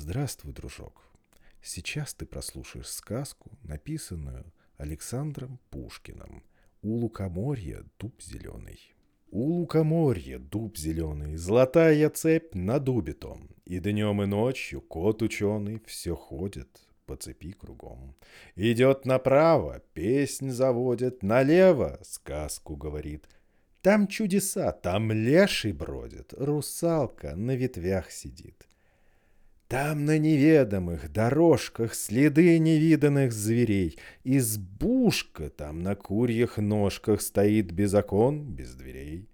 Здравствуй, дружок. Сейчас ты прослушаешь сказку, написанную Александром Пушкиным «У лукоморья дуб зеленый». У лукоморья дуб зеленый, золотая цепь на дубе том, И днем и ночью кот ученый все ходит по цепи кругом. Идет направо, песнь заводит, налево сказку говорит. Там чудеса, там леший бродит, русалка на ветвях сидит. Там на неведомых дорожках следы невиданных зверей. Избушка там на курьих ножках стоит без окон, без дверей.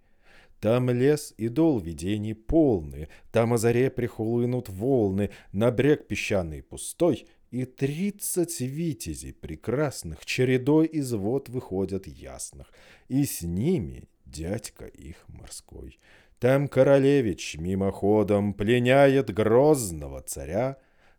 Там лес и дол видений полны, Там о заре прихлынут волны, На брег песчаный пустой, И тридцать витязей прекрасных Чередой из вод выходят ясных, И с ними дядька их морской. Там королевич мимоходом пленяет грозного царя.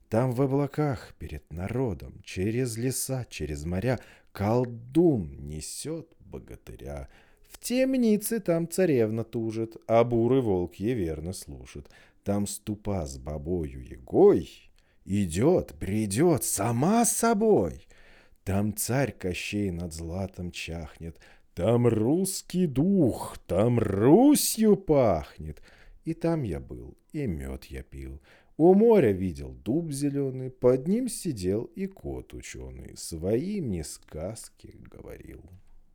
Там в облаках перед народом, через леса, через моря, колдун несет богатыря. В темнице там царевна тужит, а бурый волк ей верно служит. Там ступа с бабою егой идет, бредет сама собой. Там царь Кощей над златом чахнет, там русский дух, там Русью пахнет. И там я был, и мед я пил. У моря видел дуб зеленый, под ним сидел и кот ученый. Свои мне сказки говорил.